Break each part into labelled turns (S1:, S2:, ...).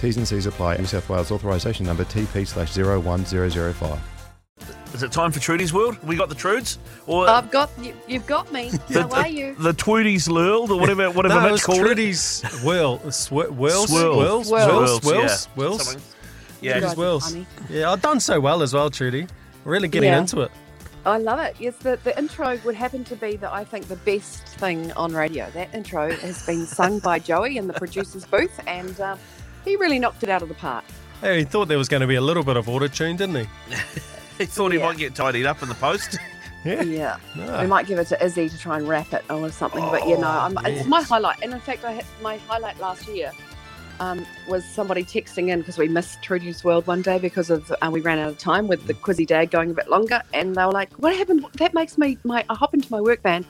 S1: T's and C's apply. New South Wales authorisation number TP slash 01005.
S2: Is it time for Trudy's World? We got the Trudes? Or
S3: I've got you. You've got me.
S2: the,
S3: How are you?
S2: The Tweeties World or whatever, whatever
S4: no,
S2: Mitch
S4: it's
S2: called.
S4: Trudy's Whirl. Swirls. Whirls.
S2: Swirls.
S4: Whirls.
S3: Swirls.
S4: Whirls. Whirls.
S2: yeah.
S4: Whirls.
S2: Yeah,
S4: Whirls. Yeah, I've done so well as well, Trudy. Really getting
S3: Yeah.
S4: into it.
S3: I love it. Yes, the, the intro would happen to be that I think the best thing on radio. That intro has been sung by Joey in the producer's booth, and um, he really knocked it out of the park.
S4: Hey, he thought there was going to be a little bit of auto tune, didn't he?
S2: he thought he
S3: Yeah.
S2: might get tidied up in the post.
S4: Yeah.
S3: Yeah.
S4: Ah.
S3: We might give it to Izzy to try and wrap it or something, but you know, I'm, it's my highlight. And in fact, I had my highlight last year um, was somebody texting in because we missed Trudy's World one day because of uh, we ran out of time with the Quizzy Dad going a bit longer, and they were like, "What happened? That makes me my." I hop into my work van.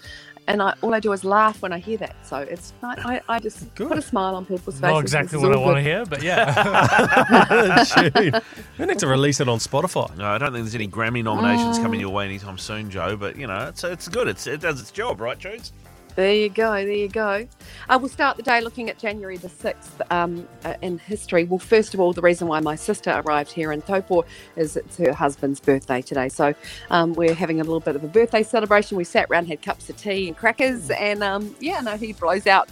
S3: And I, all I do is laugh when I hear that. So it's I, I, I just
S4: Good.
S3: put a smile on people's faces.
S5: Not exactly what I want to hear, but yeah.
S4: We need to release it on Spotify.
S2: No, I don't think there's any Grammy nominations
S3: Mm.
S2: coming your way anytime soon, Joe. But you know, it's it's good. It's it does its job, right, Trudes?
S3: There you go. There you go. I will start the day looking at January the 6th um, uh, in history. Well, first of all, the reason why my sister arrived here in Taupo is it's her husband's birthday today. So um, we're having a little bit of a birthday celebration. We sat around, had cups of tea and crackers, and um, yeah, no, he blows out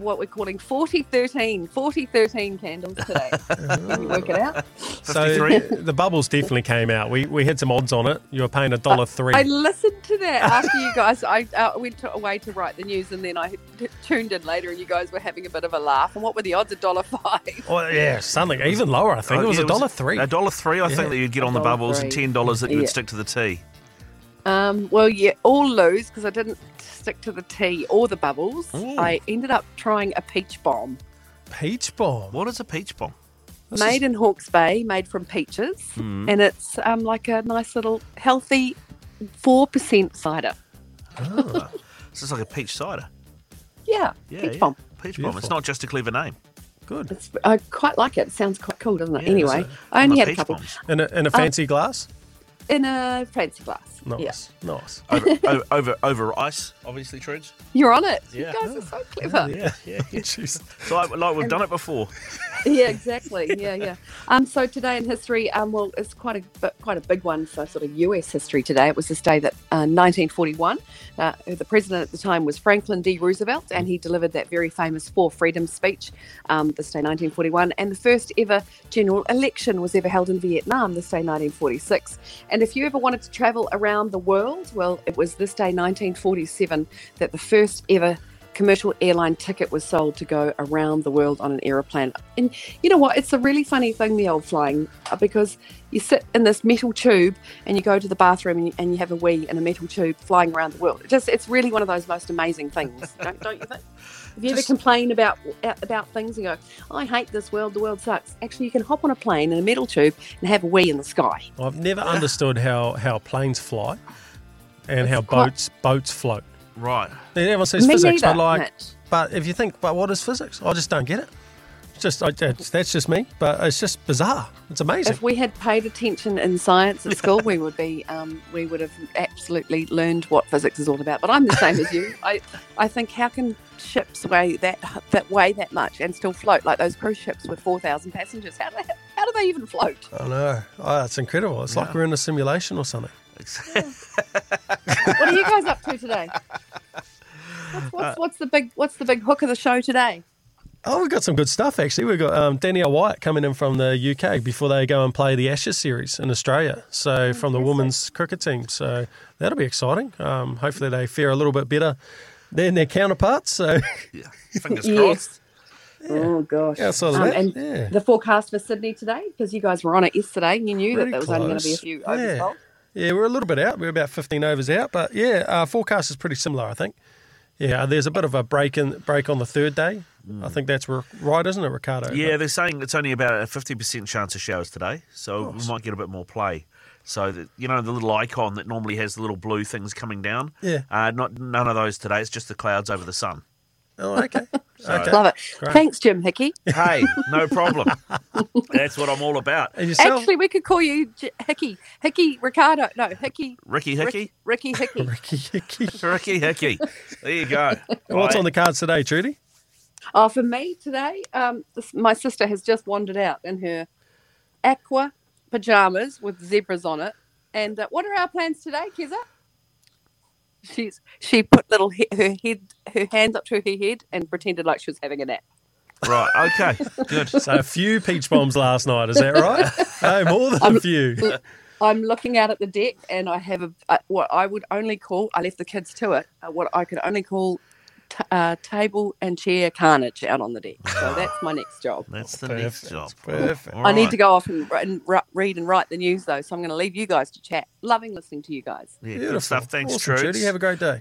S3: what we're calling 4013, 4013 candles today. Can you work it out?
S4: So the bubbles definitely came out. We we had some odds on it. You were paying a dollar three.
S3: I listened to that after you guys. I uh, went to, away to write the news, and then I t- tuned in later, and you guys were having a bit of a laugh. And what were the odds? A dollar five.
S4: Oh, yeah, something even lower. I think
S2: Oh,
S4: it was
S2: yeah,
S4: a dollar three.
S2: A dollar three, I
S4: Yeah.
S2: think that you'd get on the
S3: dollar
S2: bubbles, and ten dollars that you would
S3: Yeah.
S2: stick to the tea.
S3: Um, well, yeah, all lose because I didn't stick to the tea or the bubbles.
S2: Ooh.
S3: I ended up trying a peach bomb
S4: Peach bomb.
S2: What is a peach bomb?
S4: This
S3: made
S4: is-
S3: in Hawke's Bay, made from peaches,
S2: Hmm.
S3: and it's um, like a nice little healthy four percent cider.
S2: Ah, this is like a peach cider.
S3: Yeah,
S2: Yeah,
S3: peach
S2: yeah.
S3: bomb.
S2: Peach bomb. It's not just a clever name.
S4: good.
S3: It's, I quite like it. It sounds quite cool, doesn't it?
S2: Yeah,
S3: anyway,
S2: it's
S3: I only
S2: I'm
S3: had a couple
S2: bombs.
S4: In a, in a fancy glass.
S3: In a fancy glass. Yeah,
S4: Nice, nice.
S2: Over, over, over, over ice, obviously, Trudes.
S3: you're on it.
S2: Yeah.
S3: You guys are so clever.
S2: Yeah, yeah.
S4: Jeez.
S2: So like, like we've done it before.
S3: Yeah, exactly. Yeah, yeah. Um, so today in history, um, well, it's quite a quite a big one for sort of U.S. history today. It was this day that uh, 1941. Uh, the president at the time was Franklin D. Roosevelt, and he delivered that very famous Four Freedom speech. Um, this day, 1941, and the first ever general election was ever held in Vietnam. This day, 1946. And if you ever wanted to travel around the world, well, it was this day, 1947, that the first ever commercial airline ticket was sold to go around the world on an aeroplane. And you know what? It's a really funny thing, the old flying, uh, because you sit in this metal tube and you go to the bathroom and you, and you have a wee in a metal tube flying around the world. It just it's really one of those most amazing things, don't, don't you think? If you ever
S4: Just-
S3: complain about about things and go, I hate this world, the world sucks. Actually, you can hop on a plane in a metal tube and have a wee in the sky.
S4: I've never understood how, how planes fly and
S3: It's
S4: how boats boats float.
S2: Right.
S4: Everyone says
S3: Me
S4: physics,
S3: neither,
S4: but like,
S3: Mitch.
S4: but if you think, but what is physics? I just don't get it. Just I, that's, that's just me, but it's just bizarre. It's amazing.
S3: If we had paid attention in science at school, we would be um, we would have absolutely learned what physics is all about. But I'm the same as you. I I think how can ships weigh that that weigh that much and still float like those cruise ships with four thousand passengers? How do they, how do they even float?
S4: I know. Oh, it's incredible. It's like we're in a simulation or something.
S3: What are you guys up to today? What's, what's, what's the big what's the big hook of the show today?
S4: Oh, we've got some good stuff actually. We've got um, Danielle Wyatt coming in from the UK before they go and play the Ashes series in Australia. So from the women's cricket team. So that'll be exciting. Um, hopefully they fare a little bit better than their counterparts. So
S2: Yeah. Fingers
S3: Yes.
S2: crossed.
S3: Oh gosh.
S4: outside of
S3: Um, and
S4: yeah.
S3: the forecast for Sydney today, because you guys were on it yesterday, you knew
S4: Pretty
S3: that there was only going to be a few overs bowled.
S4: Yeah, we're a little bit out. We're about 15 overs out, but yeah, our forecast is pretty similar, I think. Yeah, there's a bit of a break in break on the third day. I think that's right, isn't it, Ricardo?
S2: Yeah, they're saying it's only about a 50% chance of showers today, so we might get a bit more play. So, that, you know, the little icon that normally has the little blue things coming down?
S4: Yeah.
S2: Uh, not None of those today. It's just the clouds over the sun.
S4: Oh, okay. okay.
S3: Love it.
S4: Great.
S3: Thanks, Jim Hickey.
S2: Hey, no problem. That's what I'm all about.
S3: Actually, we could call you J- Hickey. Hickey Ricardo. No, Hickey.
S2: Ricky Hickey?
S3: Ricky Hickey.
S4: Ricky Hickey.
S2: Ricky Hickey. There you go.
S4: What's
S2: Right.
S4: on the cards today, Trudy?
S3: Oh, for me today, um, this, my sister has just wandered out in her aqua pajamas with zebras on it. And uh, what are our plans today, Keza? She's she put little he- her head her hands up to her head and pretended like she was having a nap.
S2: Right, okay, good.
S4: So a few peach bombs last night, is that right? oh, more than a few.
S3: I'm looking out at the deck and I have a, a what I would only call I left the kids to it uh, what I could only call t- uh, table and chair carnage out on the deck. So that's my next job.
S2: That's the
S4: Perfect.
S2: next job.
S4: Perfect.
S2: All
S3: I need to go off and, and ru- read and write the news though, so I'm going to leave you guys to chat. Loving listening to you guys.
S2: Yeah, good
S4: Beautiful.
S2: stuff. Thanks,
S4: awesome, Trudy. Have a great day.